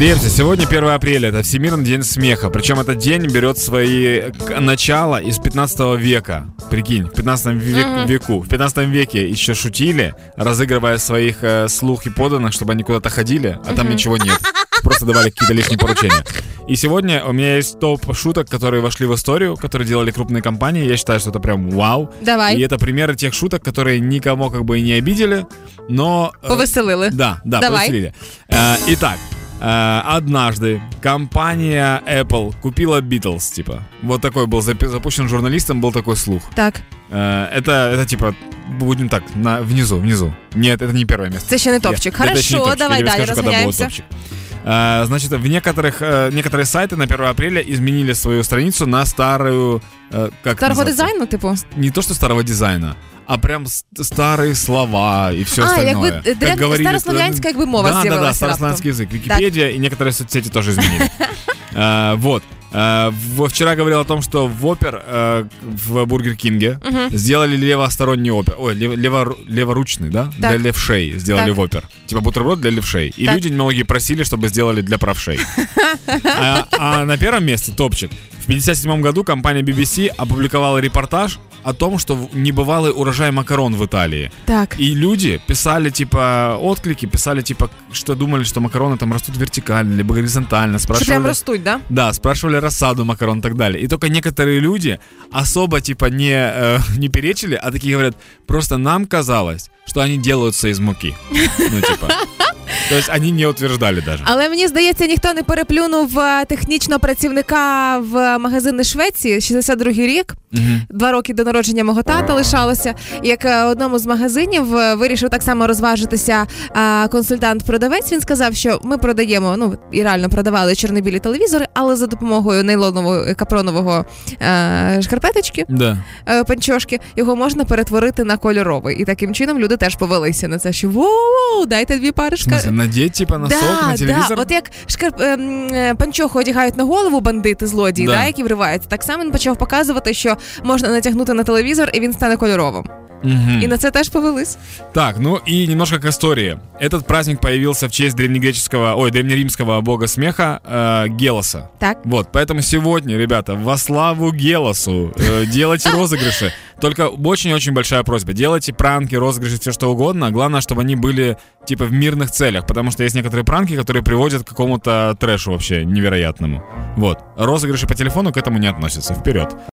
Ребята, сегодня 1 апреля, это Всемирный день смеха. Причем этот день берет свои начало из 15 века. Прикинь, в 15 век- веку. В 15 веке еще шутили, разыгрывая своих э, слух и поданных, чтобы они куда-то ходили, а там ничего нет. Просто давали какие-то лишние поручения. И сегодня у меня есть топ шуток, которые вошли в историю, которые делали крупные компании. Я считаю, что это прям вау. Давай. И это примеры тех шуток, которые никому как бы и не обидели, но... э, Повеселили. да, да, Давай. повеселили. Э, итак, однажды компания Apple купила Beatles, типа. Вот такой был запущен журналистом, был такой слух. Так, Э, это, это типа, будем так, на, внизу, внизу. Нет, это не первое место. не топчик. Я- Хорошо, топчик. давай далі скажу. Э, Значит, в некоторых, э, некоторые сайты на 1 апреля изменили свою страницу на старую... э, Как Старого называется? дизайну, типу? Не то, что старого дизайна, а прям старые слова и все А, остальное. якби Как древня- говорили, старослов'янська якби мова да, да, да, з'явилася старославянский язык. Википедия и некоторые соцсети тоже изменили. Э, Вот. Э, Вчера говорил о том, что в опер э, в Бургер Кинге сделали левосторонний опер. Ой, лево- левору- леворучный, да? Для Так. левшей сделали Так. в опер. Типа бутерброд для левшей. И Так. люди многие просили, чтобы сделали для правшей. А, а на первом месте топчик. В 57 году компания BBC опубликовала репортаж о том, что небывалый урожай макарон в Италии. Так. И люди писали, типа, отклики, писали, типа, что думали, что макароны там растут вертикально, либо горизонтально. Спрашивали, прям ростуть, да? да, спрашивали рассаду макарон и так далее. И только некоторые люди особо, типа, не, э, не перечили, а такие говорят, просто нам казалось, что они делаются из муки. Ну, типа. То есть они не утверждали даже. Але мені здається, ніхто не переплюнув е, технічного працівника в магазини Швеції, 62-й рік. Мгм. Два роки до народження мого тата лишалося. Як е, одному з магазинів е, вирішив так само розважитися консультант-продавець. Він сказав, що ми продаємо, ну і реально продавали чорно-білі телевізори, але за допомогою нейлонового капронового шкарпеточки, Да. панчошки, його можна перетворити на кольоровий. І таким чином люди теж повелися на це, що воу, дайте дві пари В надеть, типа, носок на телевізор. Да, от як шкарп... ем, е, панчоху одягають на голову бандити, злодії, Да. да. які вриваються. Так само він почав показувати, що можна натягнути на телевізор, і він стане кольоровим. Мгм. І на це теж повелись. Так, ну и немножко к истории. Этот праздник появился в честь древнегреческого, ой, древнеримского бога смеха э, Гелоса. Так. Вот, поэтому сегодня, ребята, во славу Гелосу э, делайте розыгрыши. Только очень-очень большая просьба. Делайте пранки, розыгрыши, все что угодно. Главное, чтобы они были, типа, в мирных целях. Потому что есть некоторые пранки, которые приводят к какому-то трэшу вообще невероятному. Вот. Розыгрыши по телефону к этому не относятся. Вперед.